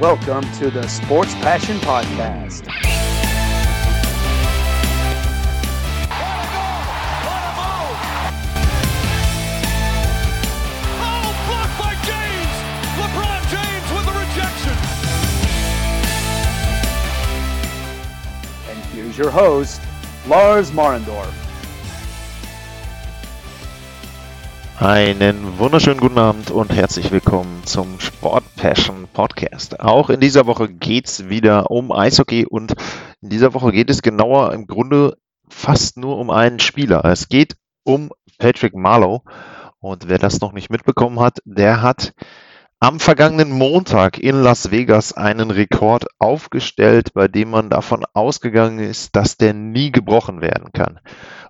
Welcome to the Sports Passion Podcast. Oh, blocked by James! LeBron James with rejection. And here's your host, Lars Marendorf. Einen wunderschönen guten Abend und herzlich willkommen zum Sport Passion Podcast. Auch in dieser Woche geht's wieder um Eishockey und in dieser Woche geht es genauer im Grunde fast nur um einen Spieler. Es geht um Patrick Marlowe und wer das noch nicht mitbekommen hat, der hat am vergangenen Montag in Las Vegas einen Rekord aufgestellt, bei dem man davon ausgegangen ist, dass der nie gebrochen werden kann.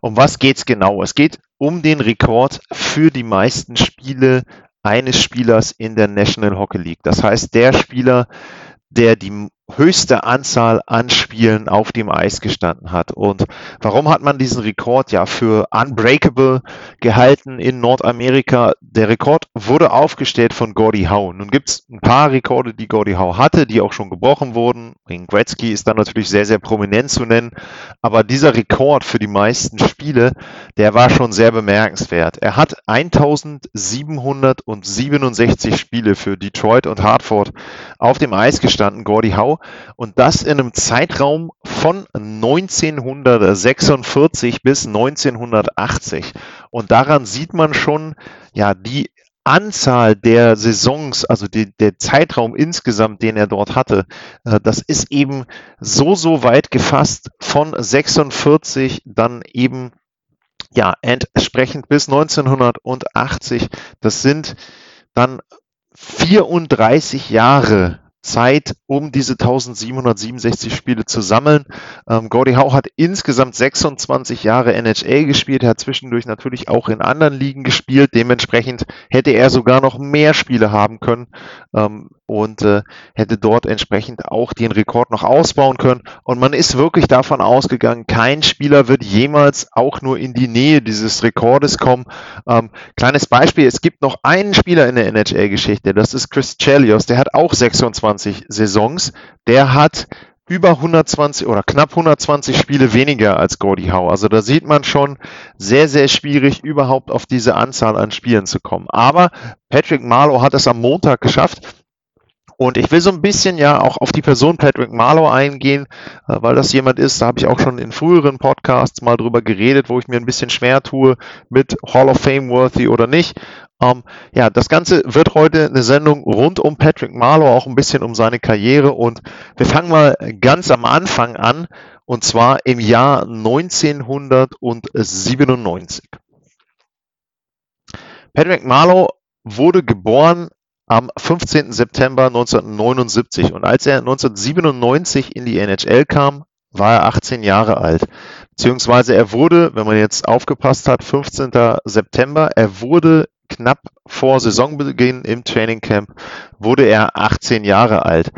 Um was geht's genau? Es geht um den Rekord für die meisten Spiele eines Spielers in der National Hockey League. Das heißt, der Spieler, der die höchste Anzahl an Spielen auf dem Eis gestanden hat. Und warum hat man diesen Rekord ja für unbreakable gehalten in Nordamerika? Der Rekord wurde aufgestellt von Gordie Howe. Nun gibt es ein paar Rekorde, die Gordie Howe hatte, die auch schon gebrochen wurden. Wayne Gretzky ist dann natürlich sehr, sehr prominent zu nennen. Aber dieser Rekord für die meisten Spiele, der war schon sehr bemerkenswert. Er hat 1767 Spiele für Detroit und Hartford auf dem Eis gestanden, Gordie Howe und das in einem Zeitraum von 1946 bis 1980. Und daran sieht man schon, ja, die Anzahl der Saisons, also die, der Zeitraum insgesamt, den er dort hatte, äh, das ist eben so, so weit gefasst von 46 dann eben ja, entsprechend bis 1980. Das sind dann 34 Jahre Zeit, um diese 1767 Spiele zu sammeln. Ähm, Gordie Howe hat insgesamt 26 Jahre NHL gespielt, er hat zwischendurch natürlich auch in anderen Ligen gespielt. Dementsprechend hätte er sogar noch mehr Spiele haben können ähm, und äh, hätte dort entsprechend auch den Rekord noch ausbauen können. Und man ist wirklich davon ausgegangen, kein Spieler wird jemals auch nur in die Nähe dieses Rekordes kommen. Ähm, kleines Beispiel, es gibt noch einen Spieler in der NHL-Geschichte, das ist Chris Chelios, der hat auch 26 120 Saisons. Der hat über 120 oder knapp 120 Spiele weniger als Gordie Howe. Also da sieht man schon sehr, sehr schwierig, überhaupt auf diese Anzahl an Spielen zu kommen. Aber Patrick Marlowe hat es am Montag geschafft. Und ich will so ein bisschen ja auch auf die Person Patrick Marlowe eingehen, äh, weil das jemand ist, da habe ich auch schon in früheren Podcasts mal drüber geredet, wo ich mir ein bisschen schwer tue mit Hall of Fame worthy oder nicht. Ähm, ja, das Ganze wird heute eine Sendung rund um Patrick Marlowe, auch ein bisschen um seine Karriere. Und wir fangen mal ganz am Anfang an, und zwar im Jahr 1997. Patrick Marlowe wurde geboren am 15. September 1979 und als er 1997 in die NHL kam, war er 18 Jahre alt. Beziehungsweise er wurde, wenn man jetzt aufgepasst hat, 15. September, er wurde knapp vor Saisonbeginn im Trainingcamp wurde er 18 Jahre alt.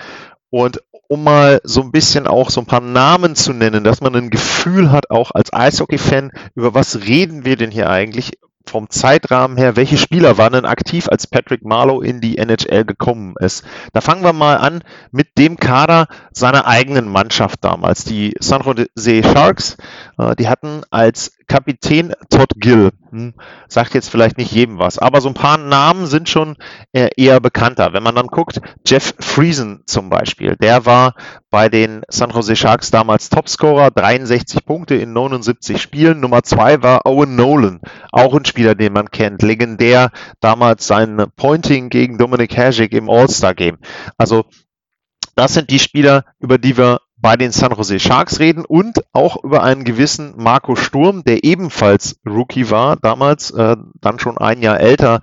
Und um mal so ein bisschen auch so ein paar Namen zu nennen, dass man ein Gefühl hat, auch als Eishockey-Fan, über was reden wir denn hier eigentlich? Vom Zeitrahmen her, welche Spieler waren denn aktiv, als Patrick Marlowe in die NHL gekommen ist? Da fangen wir mal an mit dem Kader seiner eigenen Mannschaft damals. Die San Jose Sharks, äh, die hatten als Kapitän Todd Gill. Hm, sagt jetzt vielleicht nicht jedem was, aber so ein paar Namen sind schon äh, eher bekannter. Wenn man dann guckt, Jeff Friesen zum Beispiel, der war bei den San Jose Sharks damals Topscorer, 63 Punkte in 79 Spielen. Nummer zwei war Owen Nolan, auch ein Spieler, den man kennt, legendär damals sein Pointing gegen Dominic Hasek im All-Star-Game. Also das sind die Spieler, über die wir bei den San Jose Sharks reden und auch über einen gewissen Marco Sturm, der ebenfalls Rookie war, damals äh, dann schon ein Jahr älter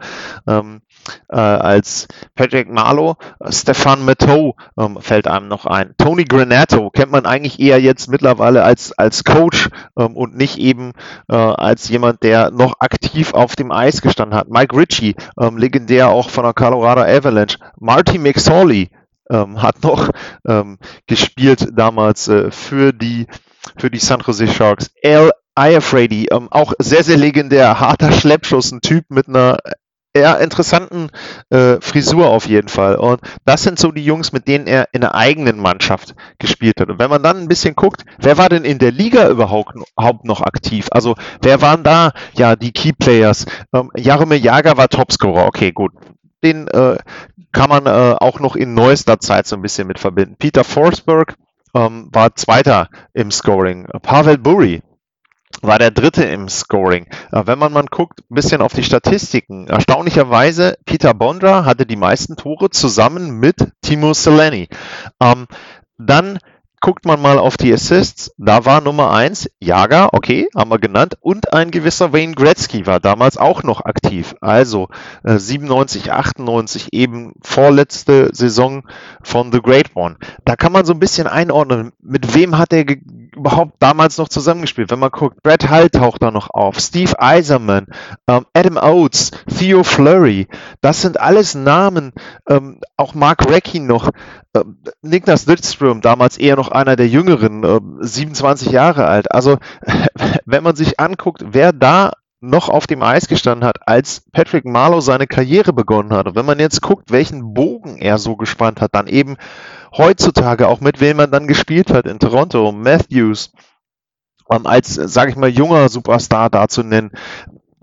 ähm, äh, als Patrick Marlowe. Stefan Matteau ähm, fällt einem noch ein. Tony Granato kennt man eigentlich eher jetzt mittlerweile als, als Coach ähm, und nicht eben äh, als jemand, der noch aktiv auf dem Eis gestanden hat. Mike Ritchie, ähm, legendär auch von der Colorado Avalanche. Marty McSorley, ähm, hat noch ähm, gespielt damals äh, für die für die San Jose Sharks. Al Iafrady, ähm, auch sehr, sehr legendär, harter Schleppschuss, ein Typ mit einer ja, interessanten äh, Frisur auf jeden Fall. Und das sind so die Jungs, mit denen er in der eigenen Mannschaft gespielt hat. Und wenn man dann ein bisschen guckt, wer war denn in der Liga überhaupt, überhaupt noch aktiv? Also wer waren da ja die Key Players? Ähm, Jaromir Jager war Topscorer. Okay, gut. Den äh, kann man äh, auch noch in neuester Zeit so ein bisschen mit verbinden. Peter Forsberg ähm, war Zweiter im Scoring. Pavel Burry war der dritte im Scoring. Äh, wenn man mal guckt, ein bisschen auf die Statistiken, erstaunlicherweise Peter Bondra hatte die meisten Tore zusammen mit Timo Seleni. Ähm, dann guckt man mal auf die Assists, da war Nummer 1 Jager, okay, haben wir genannt, und ein gewisser Wayne Gretzky war damals auch noch aktiv. Also äh, 97, 98, eben vorletzte Saison von The Great One. Da kann man so ein bisschen einordnen, mit wem hat er überhaupt damals noch zusammengespielt. Wenn man guckt, Brad Hull taucht da noch auf, Steve Eiserman, ähm, Adam Oates, Theo Flurry, das sind alles Namen, ähm, auch Mark Recchi noch, äh, Niklas Lidström, damals eher noch einer der Jüngeren, äh, 27 Jahre alt. Also wenn man sich anguckt, wer da noch auf dem Eis gestanden hat, als Patrick Marlowe seine Karriere begonnen hat. Und wenn man jetzt guckt, welchen Bogen er so gespannt hat, dann eben heutzutage auch mit wem man dann gespielt hat in Toronto, Matthews, ähm, als, sage ich mal, junger Superstar da zu nennen.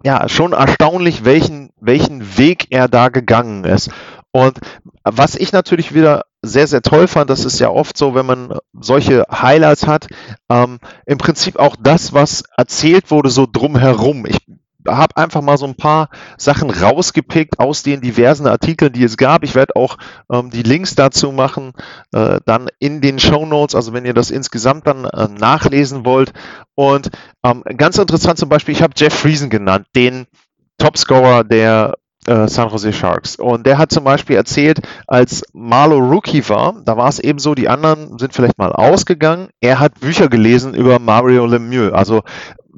Ja, schon erstaunlich, welchen, welchen Weg er da gegangen ist. Und was ich natürlich wieder sehr, sehr toll fand, das ist ja oft so, wenn man solche Highlights hat, ähm, im Prinzip auch das, was erzählt wurde, so drumherum. Ich habe einfach mal so ein paar Sachen rausgepickt aus den diversen Artikeln, die es gab. Ich werde auch ähm, die Links dazu machen, äh, dann in den Show Notes, also wenn ihr das insgesamt dann äh, nachlesen wollt. Und ähm, ganz interessant zum Beispiel, ich habe Jeff Friesen genannt, den Topscorer der äh, San Jose Sharks. Und der hat zum Beispiel erzählt, als Marlo Rookie war, da war es eben so, die anderen sind vielleicht mal ausgegangen. Er hat Bücher gelesen über Mario Lemieux. Also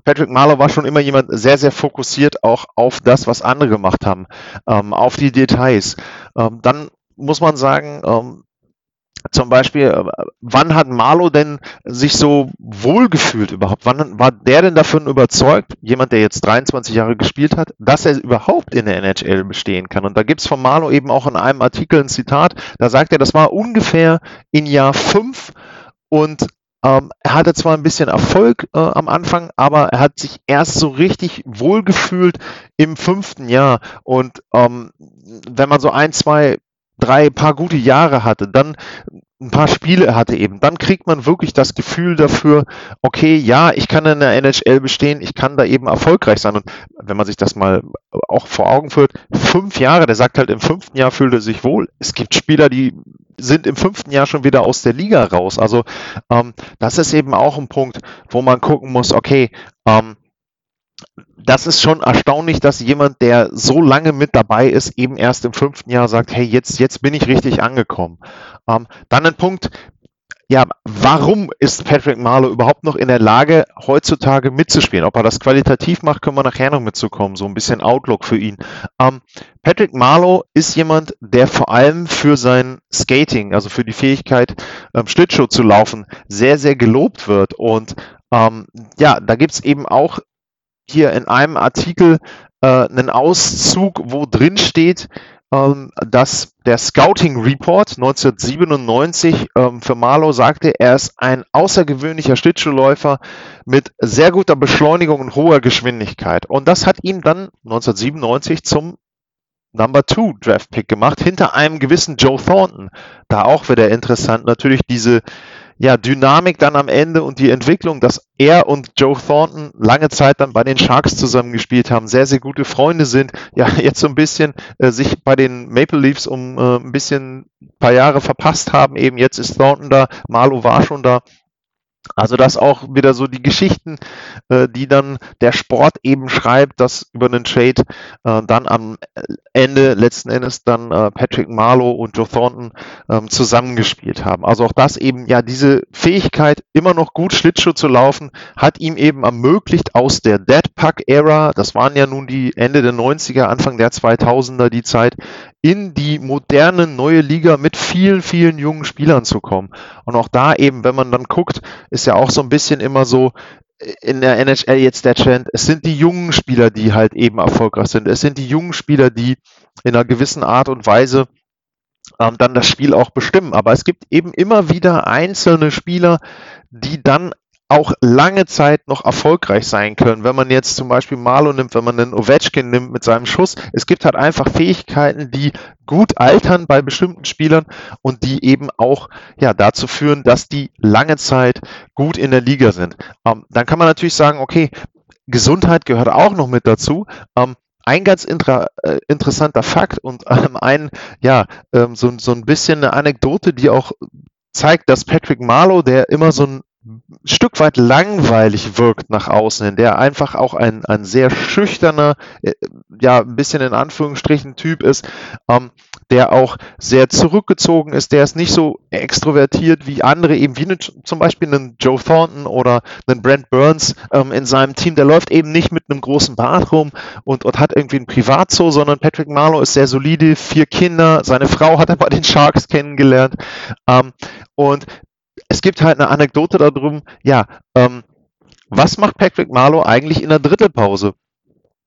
Patrick Marlowe war schon immer jemand sehr, sehr fokussiert auch auf das, was andere gemacht haben, ähm, auf die Details. Ähm, dann muss man sagen, ähm, zum Beispiel, äh, wann hat Marlo denn sich so wohlgefühlt überhaupt? Wann war der denn davon überzeugt, jemand, der jetzt 23 Jahre gespielt hat, dass er überhaupt in der NHL bestehen kann? Und da gibt es von Marlo eben auch in einem Artikel ein Zitat, da sagt er, das war ungefähr in Jahr 5 und ähm, er hatte zwar ein bisschen Erfolg äh, am Anfang, aber er hat sich erst so richtig wohlgefühlt im fünften Jahr. Und ähm, wenn man so ein, zwei drei paar gute Jahre hatte, dann ein paar Spiele hatte eben, dann kriegt man wirklich das Gefühl dafür, okay, ja, ich kann in der NHL bestehen, ich kann da eben erfolgreich sein. Und wenn man sich das mal auch vor Augen führt, fünf Jahre, der sagt halt, im fünften Jahr fühlt er sich wohl. Es gibt Spieler, die sind im fünften Jahr schon wieder aus der Liga raus. Also ähm, das ist eben auch ein Punkt, wo man gucken muss, okay, ähm, das ist schon erstaunlich, dass jemand, der so lange mit dabei ist, eben erst im fünften Jahr sagt, hey, jetzt, jetzt bin ich richtig angekommen. Ähm, dann ein Punkt, ja, warum ist Patrick Marlowe überhaupt noch in der Lage, heutzutage mitzuspielen? Ob er das qualitativ macht, können wir nachher noch mitzukommen. So ein bisschen Outlook für ihn. Ähm, Patrick Marlowe ist jemand, der vor allem für sein Skating, also für die Fähigkeit, ähm, Schlittschuh zu laufen, sehr, sehr gelobt wird. Und ähm, ja, da gibt's eben auch hier in einem Artikel äh, einen Auszug, wo drin steht, ähm, dass der Scouting Report 1997 ähm, für Marlow sagte, er ist ein außergewöhnlicher Schlittschuhläufer mit sehr guter Beschleunigung und hoher Geschwindigkeit. Und das hat ihn dann 1997 zum Number Two Draft Pick gemacht, hinter einem gewissen Joe Thornton. Da auch wieder interessant, natürlich diese ja, Dynamik dann am Ende und die Entwicklung, dass er und Joe Thornton lange Zeit dann bei den Sharks zusammengespielt haben, sehr, sehr gute Freunde sind, ja, jetzt so ein bisschen äh, sich bei den Maple Leafs um äh, ein bisschen paar Jahre verpasst haben. Eben jetzt ist Thornton da, Marlo war schon da. Also das auch wieder so die Geschichten, äh, die dann der Sport eben schreibt, dass über einen Trade äh, dann am Ende letzten Endes dann äh, Patrick Marlowe und Joe Thornton ähm, zusammengespielt haben. Also auch das eben, ja, diese Fähigkeit, immer noch gut Schlittschuh zu laufen, hat ihm eben ermöglicht, aus der Dead Puck Era, das waren ja nun die Ende der 90er, Anfang der 2000er die Zeit, in die moderne neue Liga mit vielen, vielen jungen Spielern zu kommen. Und auch da eben, wenn man dann guckt, ist ja auch so ein bisschen immer so in der NHL jetzt der Trend. Es sind die jungen Spieler, die halt eben erfolgreich sind. Es sind die jungen Spieler, die in einer gewissen Art und Weise ähm, dann das Spiel auch bestimmen. Aber es gibt eben immer wieder einzelne Spieler, die dann auch lange Zeit noch erfolgreich sein können. Wenn man jetzt zum Beispiel Marlo nimmt, wenn man einen Ovechkin nimmt mit seinem Schuss, es gibt halt einfach Fähigkeiten, die gut altern bei bestimmten Spielern und die eben auch ja dazu führen, dass die lange Zeit gut in der Liga sind. Ähm, dann kann man natürlich sagen, okay, Gesundheit gehört auch noch mit dazu. Ähm, ein ganz intra, äh, interessanter Fakt und ähm, ein, ja, ähm, so, so ein bisschen eine Anekdote, die auch zeigt, dass Patrick Marlowe, der immer so ein Stück weit langweilig wirkt nach außen hin, der einfach auch ein, ein sehr schüchterner, äh, ja, ein bisschen in Anführungsstrichen Typ ist, ähm, der auch sehr zurückgezogen ist, der ist nicht so extrovertiert wie andere, eben wie eine, zum Beispiel einen Joe Thornton oder einen Brent Burns ähm, in seinem Team, der läuft eben nicht mit einem großen Bart rum und, und hat irgendwie ein Privatzoo, sondern Patrick Marlowe ist sehr solide, vier Kinder, seine Frau hat er bei den Sharks kennengelernt ähm, und es gibt halt eine Anekdote darum, ja, ähm, was macht Patrick Marlowe eigentlich in der Drittelpause?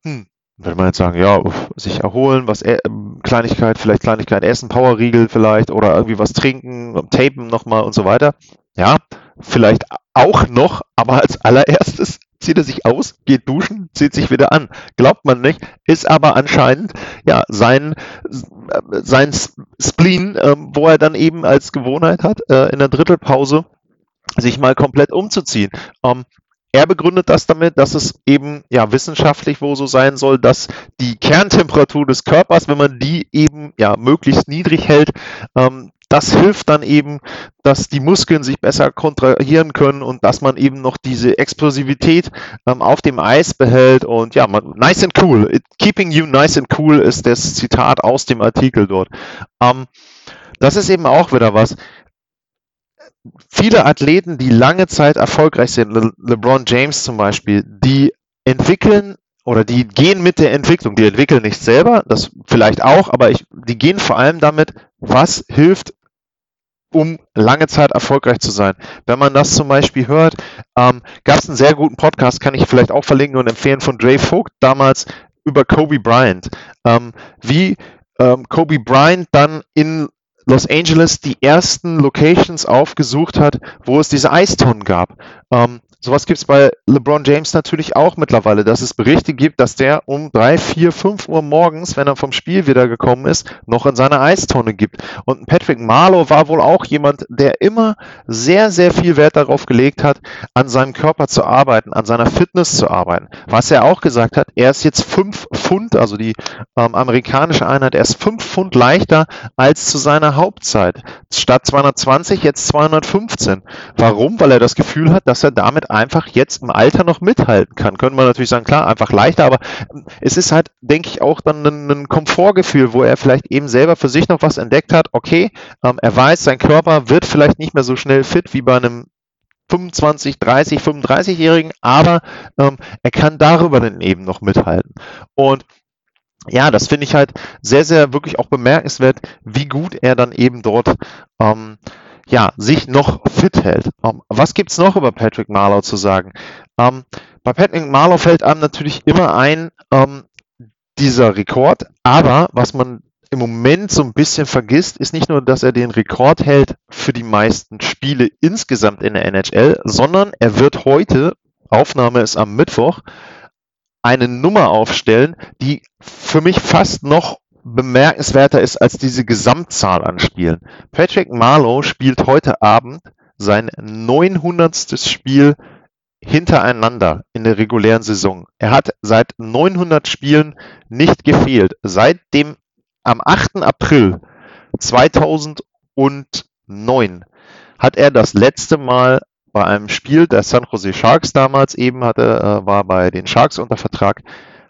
Hm, würde man jetzt sagen, ja, sich erholen, was äh, Kleinigkeit, vielleicht Kleinigkeit essen, Powerriegel vielleicht oder irgendwie was trinken, tapen nochmal und so weiter. Ja, vielleicht auch noch, aber als allererstes zieht er sich aus, geht duschen, zieht sich wieder an. Glaubt man nicht, ist aber anscheinend ja sein, sein Spleen, äh, wo er dann eben als Gewohnheit hat, äh, in der Drittelpause sich mal komplett umzuziehen. Ähm, er begründet das damit, dass es eben ja wissenschaftlich wohl so sein soll, dass die Kerntemperatur des Körpers, wenn man die eben ja möglichst niedrig hält, ähm, das hilft dann eben, dass die Muskeln sich besser kontrahieren können und dass man eben noch diese Explosivität ähm, auf dem Eis behält und ja, man, nice and cool. It, keeping you nice and cool ist das Zitat aus dem Artikel dort. Ähm, das ist eben auch wieder was. Viele Athleten, die lange Zeit erfolgreich sind, Le LeBron James zum Beispiel, die entwickeln oder die gehen mit der Entwicklung, die entwickeln nicht selber, das vielleicht auch, aber ich, die gehen vor allem damit, was hilft um lange Zeit erfolgreich zu sein. Wenn man das zum Beispiel hört, ähm, gab es einen sehr guten Podcast, kann ich vielleicht auch verlinken und empfehlen von Dre Vogt damals über Kobe Bryant. Ähm, wie ähm, Kobe Bryant dann in Los Angeles die ersten Locations aufgesucht hat, wo es diese Eistonnen gab. Ähm, Sowas gibt es bei LeBron James natürlich auch mittlerweile, dass es Berichte gibt, dass der um drei, vier, fünf Uhr morgens, wenn er vom Spiel wieder gekommen ist, noch in seiner Eistonne gibt. Und Patrick Marlow war wohl auch jemand, der immer sehr, sehr viel Wert darauf gelegt hat, an seinem Körper zu arbeiten, an seiner Fitness zu arbeiten. Was er auch gesagt hat, er ist jetzt fünf Pfund, also die ähm, amerikanische Einheit, er ist fünf Pfund leichter als zu seiner Hauptzeit. Statt 220 jetzt 215. Warum? Weil er das Gefühl hat, dass er damit einfach jetzt im Alter noch mithalten kann. Könnte man natürlich sagen, klar, einfach leichter, aber es ist halt, denke ich, auch dann ein, ein Komfortgefühl, wo er vielleicht eben selber für sich noch was entdeckt hat. Okay, ähm, er weiß, sein Körper wird vielleicht nicht mehr so schnell fit wie bei einem 25, 30, 35-Jährigen, aber ähm, er kann darüber dann eben noch mithalten. Und ja, das finde ich halt sehr, sehr wirklich auch bemerkenswert, wie gut er dann eben dort ähm, ja, sich noch fit hält. Um, ähm, was gibt's noch über Patrick Marlow zu sagen? Um, ähm, bei Patrick Marlow fällt einem natürlich immer ein um, ähm, dieser Rekord, aber was man im Moment so ein bisschen vergisst, ist nicht nur, dass er den Rekord hält für die meisten Spiele insgesamt in der NHL, sondern er wird heute, Aufnahme ist am Mittwoch, eine Nummer aufstellen, die für mich fast noch bemerkenswerter ist als diese Gesamtzahl an Spielen. Patrick Marlowe spielt heute Abend sein 900. Spiel hintereinander in der regulären Saison. Er hat seit 900 Spielen nicht gefehlt. Seit dem am 8. April 2009 hat er das letzte Mal bei einem Spiel der San Jose Sharks damals eben hatte, äh, war bei den Sharks unter Vertrag,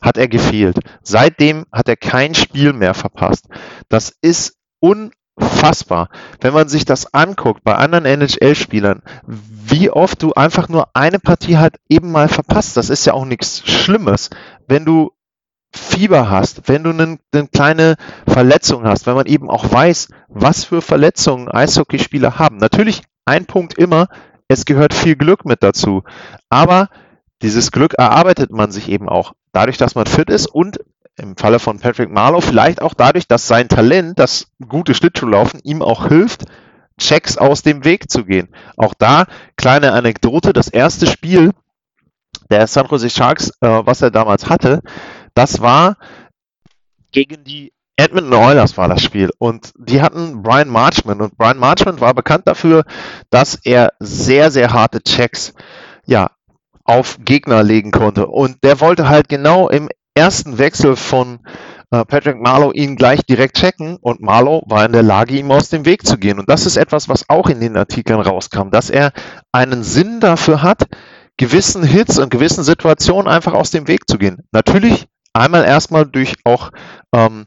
hat er gefehlt. Seitdem hat er kein Spiel mehr verpasst. Das ist unfassbar. Wenn man sich das anguckt bei anderen NHL-Spielern, wie oft du einfach nur eine Partie halt eben mal verpasst. Das ist ja auch nichts Schlimmes. Wenn du Fieber hast, wenn du eine, eine kleine Verletzung hast, wenn man eben auch weiß, was für Verletzungen Eishockeyspieler haben. Natürlich ein Punkt immer, es gehört viel Glück mit dazu. Aber dieses Glück erarbeitet man sich eben auch dadurch, dass man fit ist und im Falle von Patrick Marlow vielleicht auch dadurch, dass sein Talent, das gute Schlittschuhlaufen, ihm auch hilft, Checks aus dem Weg zu gehen. Auch da kleine Anekdote, das erste Spiel der San Jose Sharks, äh, was er damals hatte, das war gegen die Edmonton Oilers war das Spiel und die hatten Brian Marchman und Brian Marchman war bekannt dafür, dass er sehr, sehr harte Checks ja, auf Gegner legen konnte und der wollte halt genau im ersten Wechsel von äh, Patrick Marlowe ihn gleich direkt checken und Marlowe war in der Lage, ihm aus dem Weg zu gehen. Und das ist etwas, was auch in den Artikeln rauskam, dass er einen Sinn dafür hat, gewissen Hits und gewissen Situationen einfach aus dem Weg zu gehen. Natürlich einmal erstmal durch auch ähm,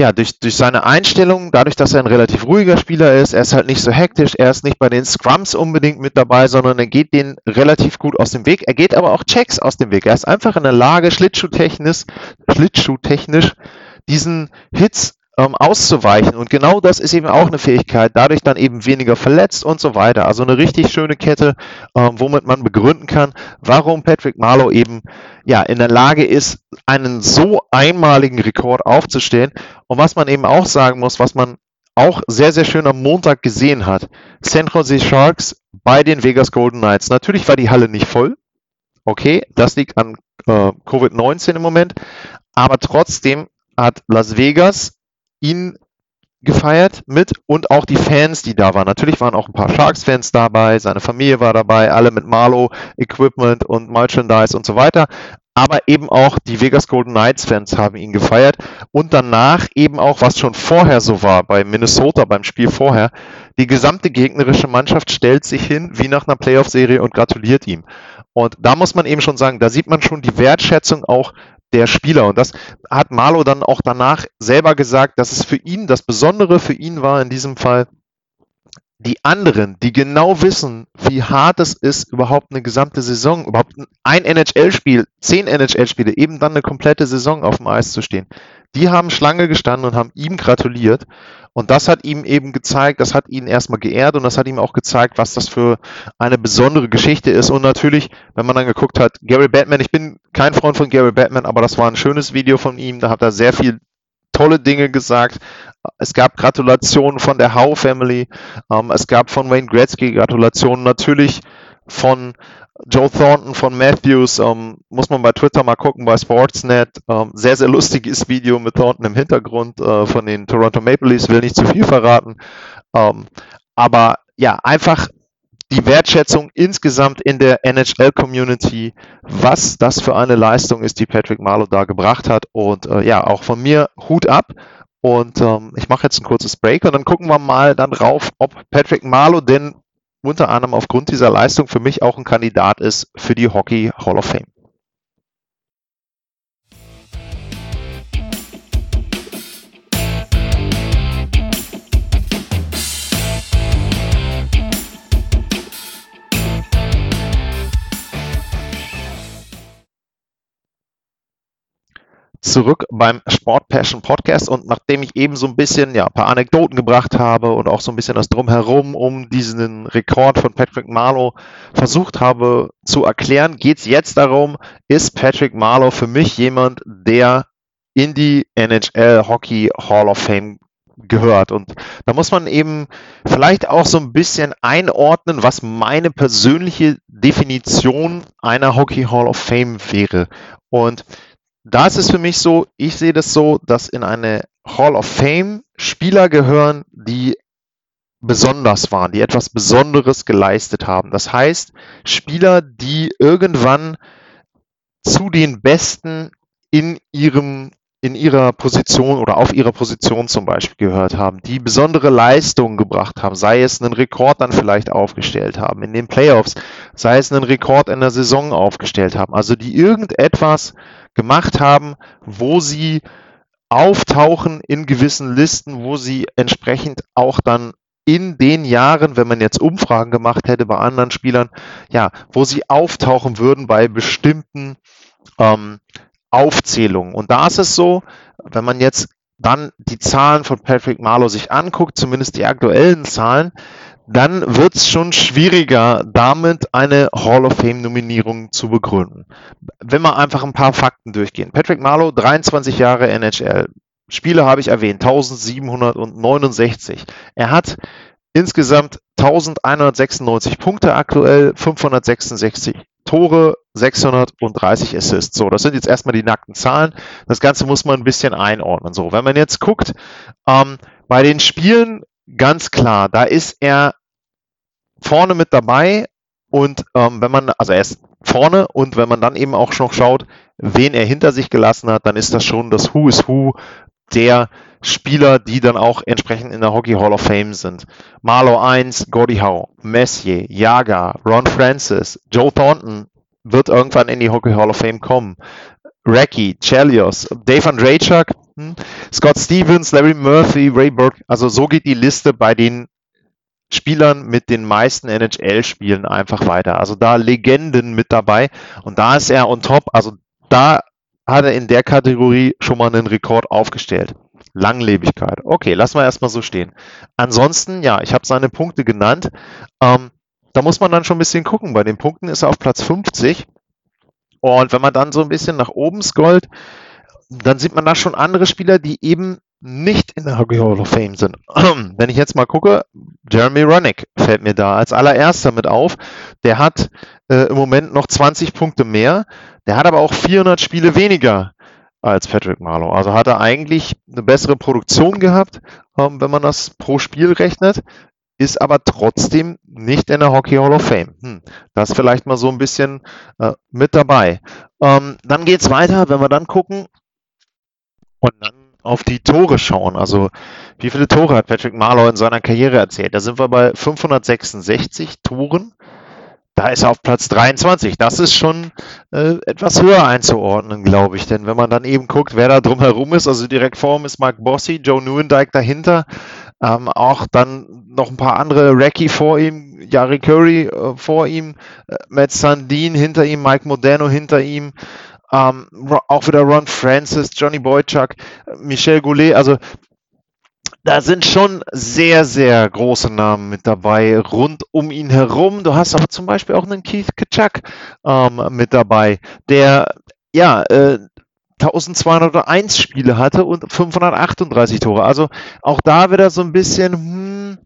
ja, durch, durch seine Einstellung, dadurch, dass er ein relativ ruhiger Spieler ist, er ist halt nicht so hektisch, er ist nicht bei den Scrums unbedingt mit dabei, sondern er geht den relativ gut aus dem Weg. Er geht aber auch Checks aus dem Weg. Er ist einfach in der Lage, schlittschuhtechnisch, schlittschuhtechnisch diesen Hits ähm, auszuweichen. Und genau das ist eben auch eine Fähigkeit, dadurch dann eben weniger verletzt und so weiter. Also eine richtig schöne Kette, ähm, womit man begründen kann, warum Patrick Marlow eben ja in der Lage ist, einen so einmaligen Rekord aufzustellen. Und was man eben auch sagen muss, was man auch sehr, sehr schön am Montag gesehen hat. San Jose Sharks bei den Vegas Golden Knights. Natürlich war die Halle nicht voll. Okay, das liegt an äh, Covid-19 im Moment. Aber trotzdem hat Las Vegas ihn gefeiert mit und auch die Fans, die da waren. Natürlich waren auch ein paar Sharks-Fans dabei, seine Familie war dabei, alle mit Marlow Equipment und Merchandise und so weiter. Aber eben auch die Vegas Golden Knights-Fans haben ihn gefeiert und danach eben auch, was schon vorher so war, bei Minnesota beim Spiel vorher, die gesamte gegnerische Mannschaft stellt sich hin wie nach einer Playoff-Serie und gratuliert ihm. Und da muss man eben schon sagen, da sieht man schon die Wertschätzung auch der Spieler. Und das hat Marlo dann auch danach selber gesagt, dass es für ihn, das Besondere für ihn war in diesem Fall, die anderen, die genau wissen, wie hart es ist, überhaupt eine gesamte Saison, überhaupt ein NHL-Spiel, zehn NHL-Spiele, eben dann eine komplette Saison auf dem Eis zu stehen, die haben Schlange gestanden und haben ihm gratuliert. Und das hat ihm eben gezeigt, das hat ihn erstmal geehrt und das hat ihm auch gezeigt, was das für eine besondere Geschichte ist. Und natürlich, wenn man dann geguckt hat, Gary Batman, ich bin kein Freund von Gary Batman, aber das war ein schönes Video von ihm, da hat er sehr viel tolle Dinge gesagt. Es gab Gratulationen von der Howe Family, ähm, es gab von Wayne Gretzky Gratulationen, natürlich von Joe Thornton von Matthews, ähm, muss man bei Twitter mal gucken, bei Sportsnet. Ähm, sehr, sehr lustiges Video mit Thornton im Hintergrund äh, von den Toronto Maple Leafs, will nicht zu viel verraten. Ähm, aber ja, einfach die Wertschätzung insgesamt in der NHL-Community, was das für eine Leistung ist, die Patrick Marlowe da gebracht hat. Und äh, ja, auch von mir Hut ab. Und ähm, ich mache jetzt ein kurzes Break und dann gucken wir mal dann drauf, ob Patrick Marlowe denn unter anderem aufgrund dieser Leistung für mich auch ein Kandidat ist für die Hockey Hall of Fame. Zurück beim Sport Passion Podcast und nachdem ich eben so ein bisschen, ja, ein paar Anekdoten gebracht habe und auch so ein bisschen das Drumherum um diesen Rekord von Patrick Marlow versucht habe zu erklären, geht es jetzt darum, ist Patrick Marlow für mich jemand, der in die NHL Hockey Hall of Fame gehört. Und da muss man eben vielleicht auch so ein bisschen einordnen, was meine persönliche Definition einer Hockey Hall of Fame wäre. Und da ist es für mich so, ich sehe das so, dass in eine Hall of Fame Spieler gehören, die besonders waren, die etwas Besonderes geleistet haben. Das heißt, Spieler, die irgendwann zu den Besten in ihrem in ihrer Position oder auf ihrer Position zum Beispiel gehört haben, die besondere Leistungen gebracht haben, sei es einen Rekord dann vielleicht aufgestellt haben in den Playoffs, sei es einen Rekord in der Saison aufgestellt haben, also die irgendetwas gemacht haben, wo sie auftauchen in gewissen Listen, wo sie entsprechend auch dann in den Jahren, wenn man jetzt Umfragen gemacht hätte bei anderen Spielern, ja, wo sie auftauchen würden bei bestimmten ähm, Aufzählungen. Und da ist es so, wenn man jetzt dann die Zahlen von Patrick Marlowe sich anguckt, zumindest die aktuellen Zahlen, dann wird es schon schwieriger, damit eine Hall of Fame-Nominierung zu begründen. Wenn wir einfach ein paar Fakten durchgehen. Patrick Marlowe, 23 Jahre NHL. Spiele habe ich erwähnt, 1769. Er hat insgesamt 1196 Punkte aktuell, 566 Tore, 630 Assists. So, das sind jetzt erstmal die nackten Zahlen. Das Ganze muss man ein bisschen einordnen. So, wenn man jetzt guckt, ähm, bei den Spielen ganz klar, da ist er vorne mit dabei und ähm, wenn man, also er ist vorne und wenn man dann eben auch noch schaut, wen er hinter sich gelassen hat, dann ist das schon das Who is Who der Spieler, die dann auch entsprechend in der Hockey Hall of Fame sind. Marlow 1, Gordie Howe, Messier, Jaga, Ron Francis, Joe Thornton wird irgendwann in die Hockey Hall of Fame kommen. Recchi, Chelios, Dave Andrejczak, hm, Scott Stevens, Larry Murphy, Ray Burke. Also so geht die Liste bei den Spielern mit den meisten NHL-Spielen einfach weiter. Also da Legenden mit dabei. Und da ist er on top. Also da hat er in der Kategorie schon mal einen Rekord aufgestellt. Langlebigkeit. Okay, lassen wir erstmal so stehen. Ansonsten, ja, ich habe seine Punkte genannt. Ähm, da muss man dann schon ein bisschen gucken. Bei den Punkten ist er auf Platz 50. Und wenn man dann so ein bisschen nach oben scrollt, dann sieht man da schon andere Spieler, die eben nicht in der Hockey Hall of Fame sind. Wenn ich jetzt mal gucke, Jeremy Runnick fällt mir da als allererster mit auf. Der hat äh, im Moment noch 20 Punkte mehr. Der hat aber auch 400 Spiele weniger als Patrick Marlowe. Also hat er eigentlich eine bessere Produktion gehabt, ähm, wenn man das pro Spiel rechnet, ist aber trotzdem nicht in der Hockey Hall of Fame. Hm, das vielleicht mal so ein bisschen äh, mit dabei. Ähm, dann geht's weiter, wenn wir dann gucken und dann auf die Tore schauen. Also wie viele Tore hat Patrick Marlowe in seiner Karriere erzählt? Da sind wir bei 566 Toren da ist er auf Platz 23. Das ist schon äh, etwas höher einzuordnen, glaube ich. Denn wenn man dann eben guckt, wer da drumherum ist, also direkt vor ihm ist Mark Bossy, Joe Newendike dahinter, ähm, auch dann noch ein paar andere, Racky vor ihm, Yari Curry äh, vor ihm, äh, Matt Sandin hinter ihm, Mike Modeno hinter ihm, ähm, auch wieder Ron Francis, Johnny Boychuk, Michel Goulet, also da sind schon sehr, sehr große Namen mit dabei, rund um ihn herum. Du hast aber zum Beispiel auch einen Keith Kitschak ähm, mit dabei, der ja äh, 1201 Spiele hatte und 538 Tore. Also auch da wieder so ein bisschen, hm,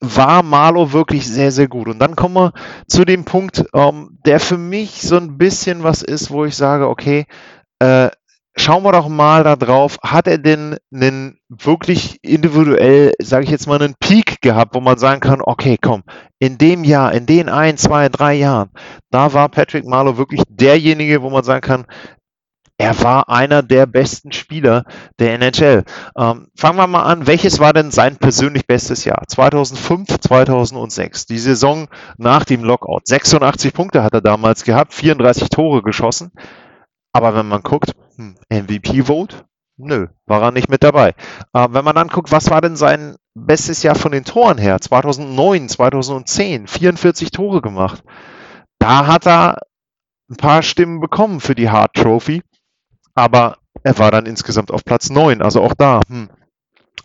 war Marlo wirklich sehr, sehr gut. Und dann kommen wir zu dem Punkt, ähm, der für mich so ein bisschen was ist, wo ich sage, okay, äh, schauen wir doch mal da drauf, hat er denn einen wirklich individuell, sage ich jetzt mal, einen Peak gehabt, wo man sagen kann, okay, komm, in dem Jahr, in den ein, zwei, drei Jahren, da war Patrick Marlowe wirklich derjenige, wo man sagen kann, er war einer der besten Spieler der NHL. Ähm, fangen wir mal an, welches war denn sein persönlich bestes Jahr? 2005, 2006, die Saison nach dem Lockout. 86 Punkte hat er damals gehabt, 34 Tore geschossen. Aber wenn man guckt, hm, MVP-Vote, nö, war er nicht mit dabei. Äh, wenn man dann guckt, was war denn sein bestes Jahr von den Toren her? 2009, 2010, 44 Tore gemacht. Da hat er ein paar Stimmen bekommen für die Hart Trophy, aber er war dann insgesamt auf Platz 9. Also auch da, hm,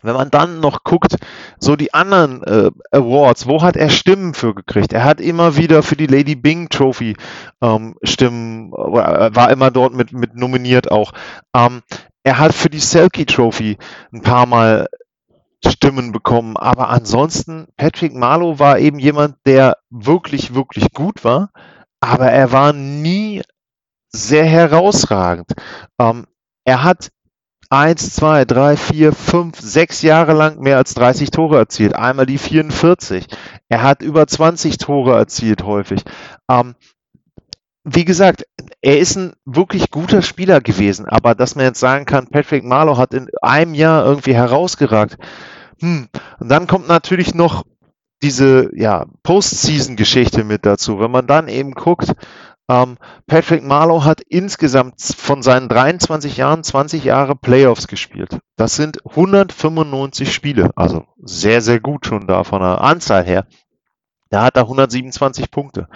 wenn man dann noch guckt, so die anderen äh, Awards, wo hat er Stimmen für gekriegt? Er hat immer wieder für die Lady Bing Trophy ähm, Stimmen, äh, war immer dort mit, mit nominiert auch. Ähm, er hat für die Selkie Trophy ein paar Mal Stimmen bekommen, aber ansonsten, Patrick Marlowe war eben jemand, der wirklich, wirklich gut war, aber er war nie sehr herausragend. Ähm, er hat eins, zwei, drei, vier, fünf, sechs Jahre lang mehr als 30 Tore erzielt. Einmal die 44. Er hat über 20 Tore erzielt häufig. Ähm, wie gesagt, er ist ein wirklich guter Spieler gewesen, aber dass man jetzt sagen kann, Patrick Marlowe hat in einem Jahr irgendwie herausgeragt. Hm. Und dann kommt natürlich noch diese ja, Postseason-Geschichte mit dazu. Wenn man dann eben guckt, Patrick Marlowe hat insgesamt von seinen 23 Jahren 20 Jahre Playoffs gespielt. Das sind 195 Spiele, also sehr, sehr gut schon da von der Anzahl her. Da hat er 127 Punkte.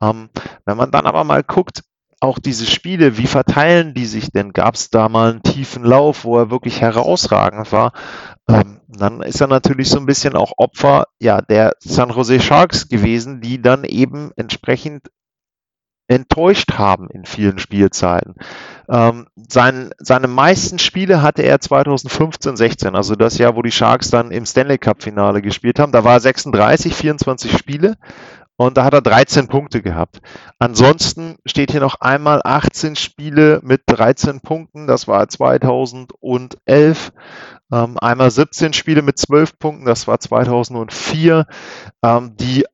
Ähm, wenn man dann aber mal guckt, auch diese Spiele, wie verteilen die sich denn? Gab es da mal einen tiefen Lauf, wo er wirklich herausragend war? Ähm, dann ist er natürlich so ein bisschen auch Opfer ja, der San Jose Sharks gewesen, die dann eben entsprechend enttäuscht haben in vielen Spielzeiten. Ähm, sein, seine meisten Spiele hatte er 2015, 16, also das Jahr, wo die Sharks dann im Stanley Cup Finale gespielt haben. Da war er 36, 24 Spiele und da hat er 13 Punkte gehabt. Ansonsten steht hier noch einmal 18 Spiele mit 13 Punkten, das war 2011. Ähm, einmal 17 Spiele mit 12 Punkten, das war 2004. Ähm, die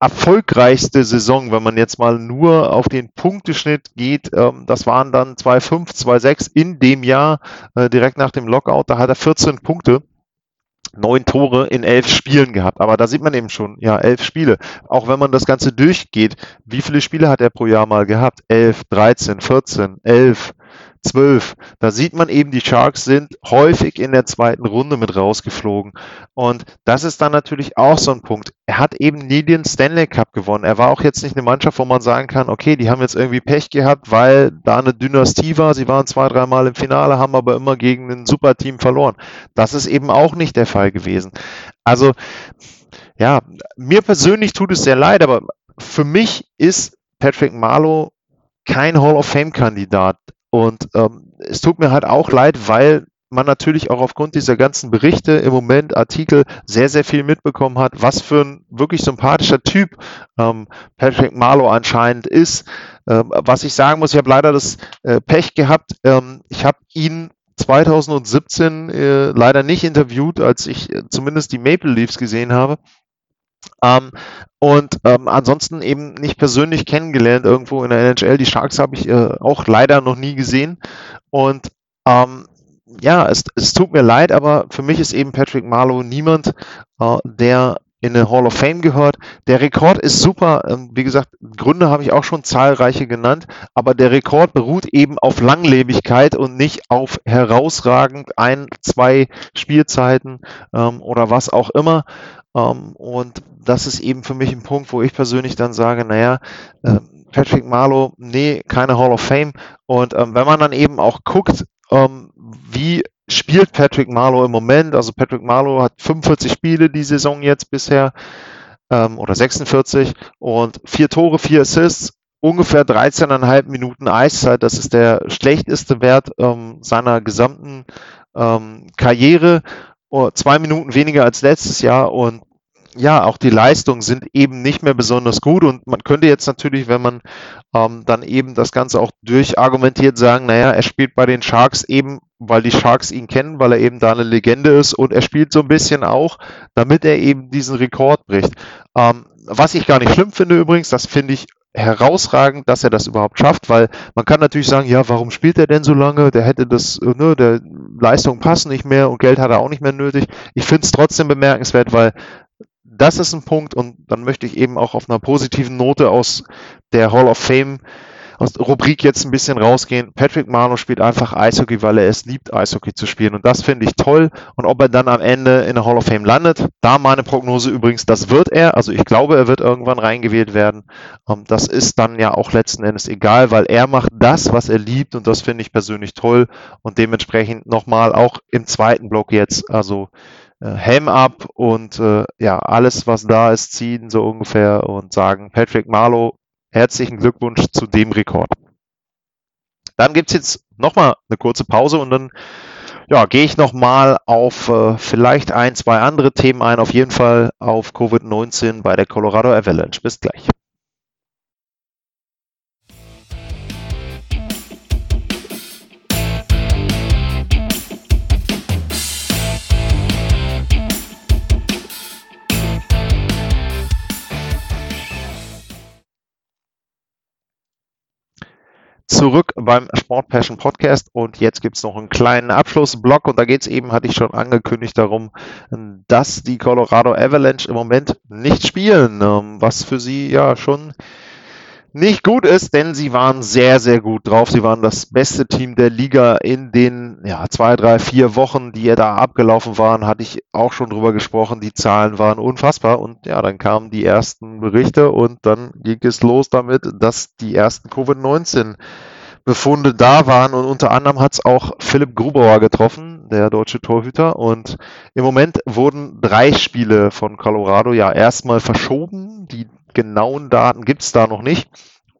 erfolgreichste Saison, wenn man jetzt mal nur auf den Punkteschnitt geht, ähm, das waren dann 2,5, 2,6 in dem Jahr, äh, direkt nach dem Lockout, da hat er 14 Punkte neun Tore in elf Spielen gehabt. Aber da sieht man eben schon, ja, elf Spiele. Auch wenn man das Ganze durchgeht, wie viele Spiele hat er pro Jahr mal gehabt? Elf, 13, 14, 11, 12. Da sieht man eben, die Sharks sind häufig in der zweiten Runde mit rausgeflogen. Und das ist dann natürlich auch so ein Punkt. Er hat eben nie den Stanley Cup gewonnen. Er war auch jetzt nicht eine Mannschaft, wo man sagen kann, okay, die haben jetzt irgendwie Pech gehabt, weil da eine Dynastie war. Sie waren zwei, dreimal im Finale, haben aber immer gegen ein Superteam verloren. Das ist eben auch nicht der Fall gewesen. Also, ja, mir persönlich tut es sehr leid, aber für mich ist Patrick Marlowe kein Hall of Fame-Kandidat. Und ähm, es tut mir halt auch leid, weil man natürlich auch aufgrund dieser ganzen Berichte im Moment, Artikel, sehr, sehr viel mitbekommen hat, was für ein wirklich sympathischer Typ ähm, Patrick Marlow anscheinend ist. Ähm, was ich sagen muss, ich habe leider das äh, Pech gehabt. Ähm, ich habe ihn 2017 äh, leider nicht interviewt, als ich äh, zumindest die Maple Leafs gesehen habe. Ähm, und ähm, ansonsten eben nicht persönlich kennengelernt irgendwo in der NHL. Die Sharks habe ich äh, auch leider noch nie gesehen. Und ähm, ja, es, es tut mir leid, aber für mich ist eben Patrick Marlowe niemand, äh, der in den Hall of Fame gehört. Der Rekord ist super. Ähm, wie gesagt, Gründe habe ich auch schon zahlreiche genannt, aber der Rekord beruht eben auf Langlebigkeit und nicht auf herausragend ein, zwei Spielzeiten ähm, oder was auch immer. Ähm, und das ist eben für mich ein Punkt, wo ich persönlich dann sage, naja, äh, Patrick Marlow, nee, keine Hall of Fame. Und ähm, wenn man dann eben auch guckt, ähm, wie spielt Patrick Marlow im Moment, also Patrick Marlow hat 45 Spiele die Saison jetzt bisher ähm, oder 46 und vier Tore, vier Assists, ungefähr 13,5 Minuten Eiszeit. Das ist der schlechteste Wert ähm, seiner gesamten ähm, Karriere zwei Minuten weniger als letztes Jahr und ja, auch die Leistungen sind eben nicht mehr besonders gut und man könnte jetzt natürlich, wenn man ähm, dann eben das Ganze auch durchargumentiert, sagen, naja, er spielt bei den Sharks eben, weil die Sharks ihn kennen, weil er eben da eine Legende ist und er spielt so ein bisschen auch, damit er eben diesen Rekord bricht. Ähm, was ich gar nicht schlimm finde übrigens, das finde ich herausragend, dass er das überhaupt schafft, weil man kann natürlich sagen, ja, warum spielt er denn so lange? Der hätte das, ne, der Leistungen passen nicht mehr und Geld hat er auch nicht mehr nötig. Ich finde es trotzdem bemerkenswert, weil das ist ein Punkt und dann möchte ich eben auch auf einer positiven Note aus der Hall of Fame aus der Rubrik jetzt ein bisschen rausgehen. Patrick Marlow spielt einfach Eishockey, weil er es liebt, Eishockey zu spielen. Und das finde ich toll. Und ob er dann am Ende in der Hall of Fame landet, da meine Prognose übrigens, das wird er. Also ich glaube, er wird irgendwann reingewählt werden. Ähm, das ist dann ja auch letzten Endes egal, weil er macht das, was er liebt. Und das finde ich persönlich toll. Und dementsprechend nochmal auch im zweiten Block jetzt, also äh, Helm ab und äh, ja, alles, was da ist, ziehen so ungefähr und sagen, Patrick Marlow Herzlichen Glückwunsch zu dem Rekord. Dann gibt es jetzt nochmal eine kurze Pause und dann ja, gehe ich nochmal auf äh, vielleicht ein, zwei andere Themen ein. Auf jeden Fall auf Covid-19 bei der Colorado Avalanche. Bis gleich. Zurück beim Sport Passion Podcast. Und jetzt gibt es noch einen kleinen Abschlussblock. Und da geht es eben, hatte ich schon angekündigt, darum, dass die Colorado Avalanche im Moment nicht spielen, ähm, was für sie ja schon nicht gut ist, denn sie waren sehr, sehr gut drauf. Sie waren das beste Team der Liga in den ja, zwei, drei, vier Wochen, die ja da abgelaufen waren, hatte ich auch schon drüber gesprochen. Die Zahlen waren unfassbar und ja, dann kamen die ersten Berichte und dann ging es los damit, dass die ersten Covid-19 Befunde da waren und unter anderem hat es auch Philipp Grubauer getroffen, der deutsche Torhüter. Und im Moment wurden drei Spiele von Colorado ja erstmal verschoben. Die genauen Daten gibt es da noch nicht.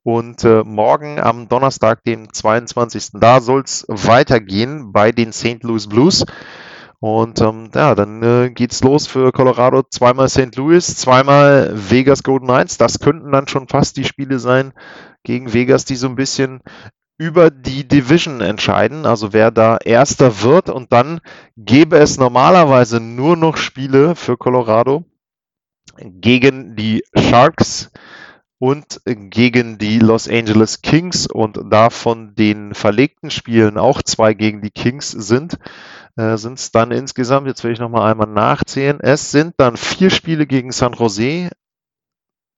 Und äh, morgen am Donnerstag, dem 22. Da soll es weitergehen bei den St. Louis Blues. Und ähm, ja, dann äh, geht's los für Colorado. Zweimal St. Louis, zweimal Vegas Golden Knights. Das könnten dann schon fast die Spiele sein gegen Vegas, die so ein bisschen über die Division entscheiden, also wer da Erster wird. Und dann gäbe es normalerweise nur noch Spiele für Colorado gegen die Sharks und gegen die Los Angeles Kings und da von den verlegten Spielen auch zwei gegen die Kings sind, äh, sind es dann insgesamt, jetzt will ich nochmal einmal nachzählen, es sind dann vier Spiele gegen San Jose,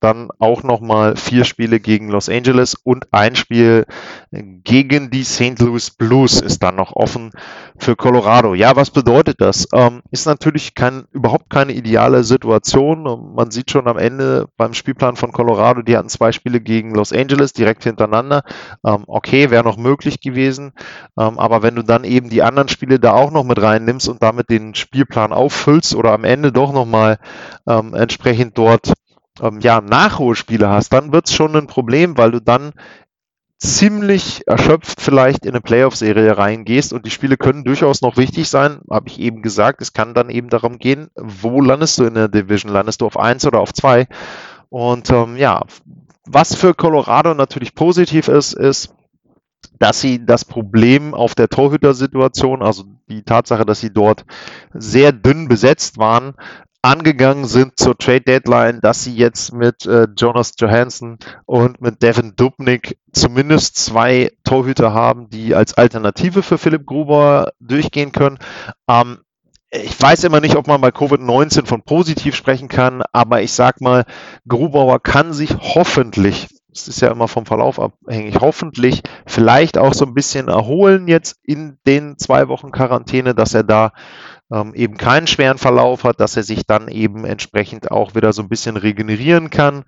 dann auch nochmal vier Spiele gegen Los Angeles und ein Spiel gegen die St. Louis Blues ist dann noch offen für Colorado. Ja, was bedeutet das? Ähm, ist natürlich kein, überhaupt keine ideale Situation. Man sieht schon am Ende beim Spielplan von Colorado, die hatten zwei Spiele gegen Los Angeles direkt hintereinander. Ähm, okay, wäre noch möglich gewesen. Ähm, aber wenn du dann eben die anderen Spiele da auch noch mit reinnimmst und damit den Spielplan auffüllst oder am Ende doch nochmal ähm, entsprechend dort ähm, ja, Nachholspiele hast, dann wird es schon ein Problem, weil du dann ziemlich erschöpft vielleicht in eine Playoff-Serie reingehst und die Spiele können durchaus noch wichtig sein, habe ich eben gesagt. Es kann dann eben darum gehen, wo landest du in der Division? Landest du auf 1 oder auf 2? Und ähm, ja, was für Colorado natürlich positiv ist, ist, dass sie das Problem auf der Torhüter-Situation, also die Tatsache, dass sie dort sehr dünn besetzt waren, angegangen sind zur Trade Deadline, dass sie jetzt mit äh, Jonas Johansson und mit Devin Dubnik zumindest zwei Torhüter haben, die als Alternative für Philipp Gruber durchgehen können. Ähm, ich weiß immer nicht, ob man bei Covid-19 von positiv sprechen kann, aber ich sag mal, Grubauer kann sich hoffentlich, es ist ja immer vom Verlauf abhängig, hoffentlich vielleicht auch so ein bisschen erholen jetzt in den zwei Wochen Quarantäne, dass er da ähm, eben keinen schweren Verlauf hat, dass er sich dann eben entsprechend auch wieder so ein bisschen regenerieren kann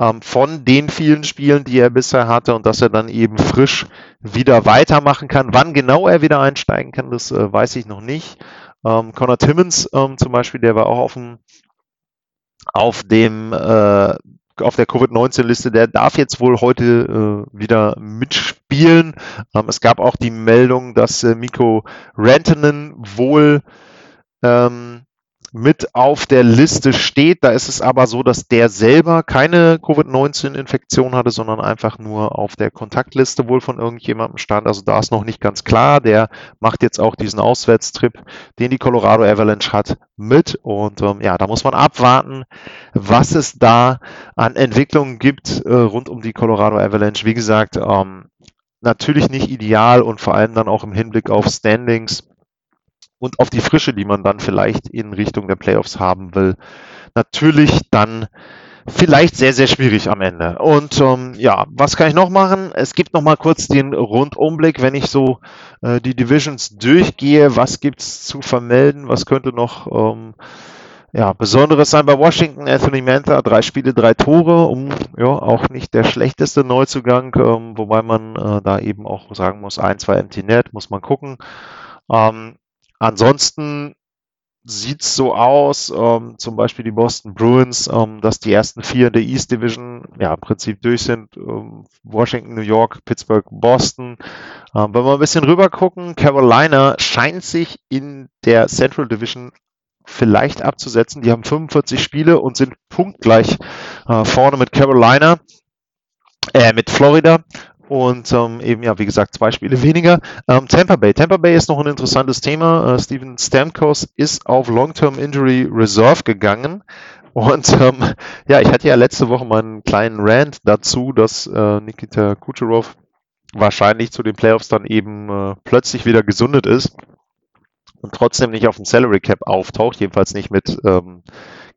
ähm, von den vielen Spielen, die er bisher hatte und dass er dann eben frisch wieder weitermachen kann. Wann genau er wieder einsteigen kann, das äh, weiß ich noch nicht. Ähm, Connor Timmons ähm, zum Beispiel, der war auch auf dem auf dem äh, auf der Covid-19-Liste, der darf jetzt wohl heute äh, wieder mitspielen. Ähm, es gab auch die Meldung, dass äh, Miko Rantanen wohl ähm, mit auf der Liste steht. Da ist es aber so, dass der selber keine Covid-19-Infektion hatte, sondern einfach nur auf der Kontaktliste wohl von irgendjemandem stand. Also da ist noch nicht ganz klar. Der macht jetzt auch diesen Auswärtstrip, den die Colorado Avalanche hat, mit. Und ähm, ja, da muss man abwarten, was es da an Entwicklungen gibt äh, rund um die Colorado Avalanche. Wie gesagt, ähm, natürlich nicht ideal und vor allem dann auch im Hinblick auf Standings und auf die Frische, die man dann vielleicht in Richtung der Playoffs haben will, natürlich dann vielleicht sehr, sehr schwierig am Ende. Und ähm, ja, was kann ich noch machen? Es gibt noch mal kurz den Rundumblick, wenn ich so äh, die Divisions durchgehe. Was gibt's zu vermelden? Was könnte noch ähm, ja, Besonderes sein bei Washington? Anthony Mantha, drei Spiele, drei Tore, um ja auch nicht der schlechteste Neuzugang, ähm, wobei man äh, da eben auch sagen muss, ein, zwei Empty Net, muss man gucken. Ähm, Ansonsten sieht es so aus, ähm, zum Beispiel die Boston Bruins, ähm, dass die ersten vier in der East Division ja im Prinzip durch sind. Ähm, Washington, New York, Pittsburgh, Boston. Ähm, wenn wir ein bisschen rüber gucken, Carolina scheint sich in der Central Division vielleicht abzusetzen. Die haben 45 Spiele und sind punktgleich äh, vorne mit Carolina, äh, mit Florida und ähm, eben, ja, wie gesagt, zwei Spiele weniger. Ähm, Tampa Bay. Tampa Bay ist noch ein interessantes Thema. Äh, Steven Stamkos ist auf Long-Term Injury Reserve gegangen. Und ähm, ja, ich hatte ja letzte Woche mal einen kleinen Rant dazu, dass äh, Nikita Kucherov wahrscheinlich zu den Playoffs dann eben äh, plötzlich wieder gesundet ist und trotzdem nicht auf dem Salary Cap auftaucht, jedenfalls nicht mit ähm,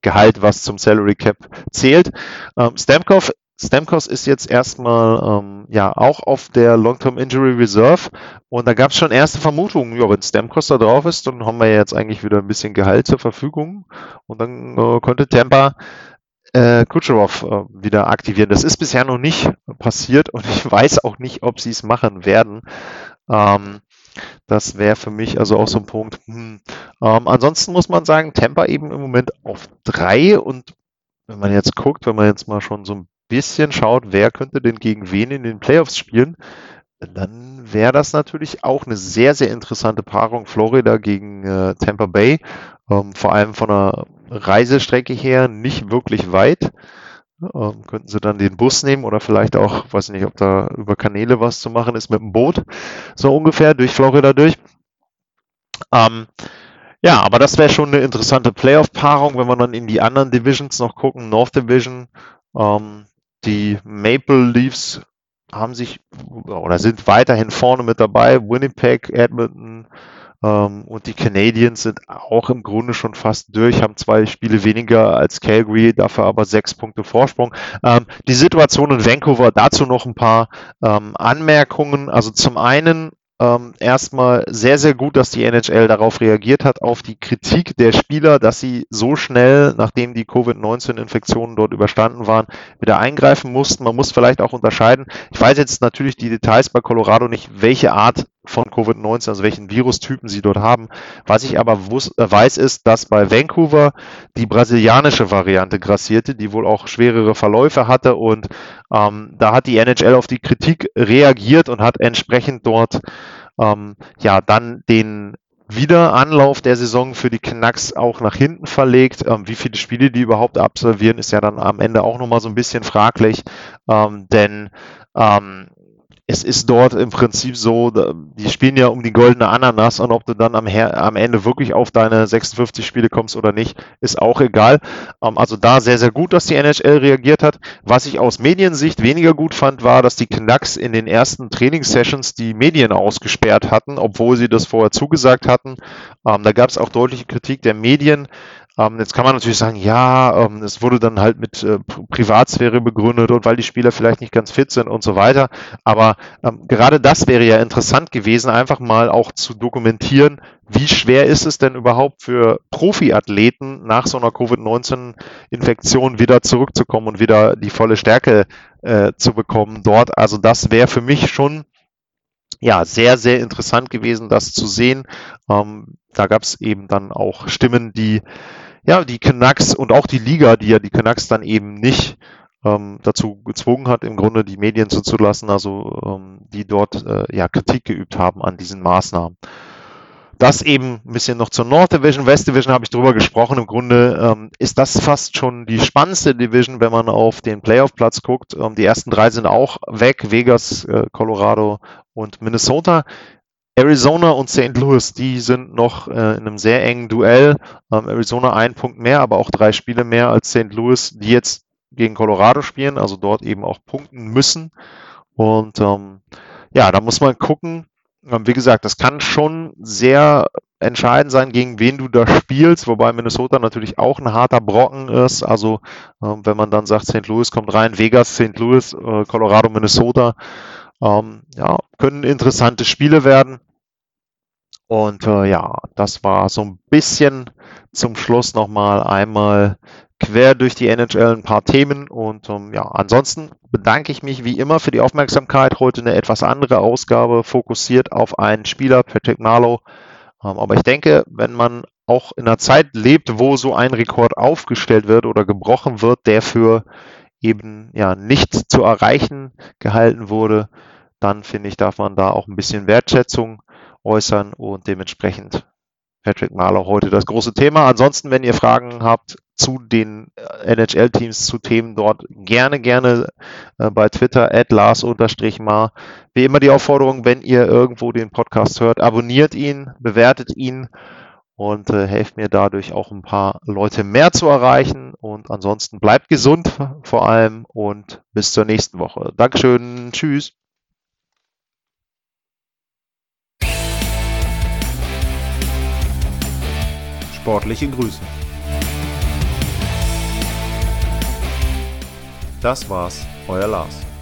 Gehalt, was zum Salary Cap zählt. Ähm, Stamkos Stamkos ist jetzt erstmal ähm, ja auch auf der Long-Term Injury Reserve und da gab es schon erste Vermutungen, ja, wenn Stamkos da drauf ist, dann haben wir jetzt eigentlich wieder ein bisschen Gehalt zur Verfügung und dann äh, könnte Tampa äh, Kucherov äh, wieder aktivieren. Das ist bisher noch nicht passiert und ich weiß auch nicht, ob sie es machen werden. Ähm, das wäre für mich also auch so ein Punkt. Hm. Ähm, ansonsten muss man sagen, Tampa eben im Moment auf drei und wenn man jetzt guckt, wenn man jetzt mal schon so ein bisschen schaut, wer könnte denn gegen wen in den Playoffs spielen, dann wäre das natürlich auch eine sehr, sehr interessante Paarung. Florida gegen äh, Tampa Bay, ähm, vor allem von der Reisestrecke her nicht wirklich weit. Ähm, könnten sie dann den Bus nehmen oder vielleicht auch, weiß nicht, ob da über Kanäle was zu machen ist mit dem Boot, so ungefähr durch Florida durch. Ähm, ja, aber das wäre schon eine interessante Playoff-Paarung, wenn wir dann in die anderen Divisions noch gucken. North Division, ähm, die Maple Leafs haben sich oder sind weiterhin vorne mit dabei. Winnipeg, Edmonton ähm, und die Canadiens sind auch im Grunde schon fast durch, haben zwei Spiele weniger als Calgary, dafür aber sechs Punkte Vorsprung. Ähm, die Situation in Vancouver, dazu noch ein paar ähm, Anmerkungen. Also zum einen ähm, erstmal sehr, sehr gut, dass die NHL darauf reagiert hat, auf die Kritik der Spieler, dass sie so schnell, nachdem die Covid-19-Infektionen dort überstanden waren, wieder eingreifen mussten. Man muss vielleicht auch unterscheiden. Ich weiß jetzt natürlich die Details bei Colorado nicht, welche Art von Covid-19, also welchen Virustypen sie dort haben. Was ich aber äh, weiß, ist, dass bei Vancouver die brasilianische Variante grassierte, die wohl auch schwerere Verläufe hatte und ähm, da hat die NHL auf die Kritik reagiert und hat entsprechend dort ähm, ja dann den Wiederanlauf der Saison für die Canucks auch nach hinten verlegt. Ähm, wie viele Spiele die überhaupt absolvieren, ist ja dann am Ende auch nochmal so ein bisschen fraglich, ähm, denn ähm, es ist dort im Prinzip so, die spielen ja um die goldene Ananas und ob du dann am, am Ende wirklich auf deine 56 Spiele kommst oder nicht, ist auch egal. Ähm, also da sehr, sehr gut, dass die NHL reagiert hat. Was ich aus Mediensicht weniger gut fand, war, dass die Canucks in den ersten Trainingssessions die Medien ausgesperrt hatten, obwohl sie das vorher zugesagt hatten. Ähm, da gab es auch deutliche Kritik der Medien. Ähm, jetzt kann man natürlich sagen, ja, ähm, es wurde dann halt mit äh, Privatsphäre begründet und weil die Spieler vielleicht nicht ganz fit sind und so weiter. Aber ähm, gerade das wäre ja interessant gewesen, einfach mal auch zu dokumentieren, wie schwer ist es denn überhaupt für Profiathleten nach so einer Covid-19-Infektion wieder zurückzukommen und wieder die volle Stärke äh, zu bekommen dort. Also das wäre für mich schon ja, sehr, sehr interessant gewesen, das zu sehen. Ähm, da gab es eben dann auch Stimmen, die ja, die Canucks und auch die Liga, die ja die Canucks dann eben nicht ähm, dazu gezwungen hat, im Grunde die Medien zuzulassen, also ähm, die dort äh, ja Kritik geübt haben an diesen Maßnahmen. Das eben ein bisschen noch zur North Division. West Division habe ich drüber gesprochen. Im Grunde ähm, ist das fast schon die spannendste Division, wenn man auf den Playoff-Platz guckt. Ähm, die ersten drei sind auch weg. Vegas, äh, Colorado und Minnesota. Arizona und St. Louis, die sind noch äh, in einem sehr engen Duell. Ähm, Arizona ein Punkt mehr, aber auch drei Spiele mehr als St. Louis, die jetzt gegen Colorado spielen, also dort eben auch punkten müssen. Und ähm, ja, da muss man gucken. Ähm, wie gesagt, das kann schon sehr entscheidend sein, gegen wen du da spielst, wobei Minnesota natürlich auch ein harter Brocken ist. Also ähm, wenn man dann sagt, St. Louis kommt rein, Vegas, St. Louis, äh, Colorado, Minnesota, ähm, ja, können interessante Spiele werden. Und äh, ja, das war so ein bisschen zum Schluss nochmal einmal quer durch die NHL ein paar Themen. Und ähm, ja, ansonsten bedanke ich mich wie immer für die Aufmerksamkeit. Heute eine etwas andere Ausgabe, fokussiert auf einen Spieler, Patrick Marlowe. Ähm, aber ich denke, wenn man auch in einer Zeit lebt, wo so ein Rekord aufgestellt wird oder gebrochen wird, der für eben ja nicht zu erreichen gehalten wurde, dann finde ich, darf man da auch ein bisschen Wertschätzung äußern und dementsprechend Patrick Mahler heute das große Thema. Ansonsten, wenn ihr Fragen habt zu den äh, NHL-Teams, zu Themen dort, gerne, gerne äh, bei Twitter at Lars-Mar. Wie immer die Aufforderung, wenn ihr irgendwo den Podcast hört, abonniert ihn, bewertet ihn und äh, helft mir dadurch auch ein paar Leute mehr zu erreichen. Und ansonsten bleibt gesund vor allem und bis zur nächsten Woche. Dankeschön. Tschüss. Sportliche Grüße. Das war's Euer Lars.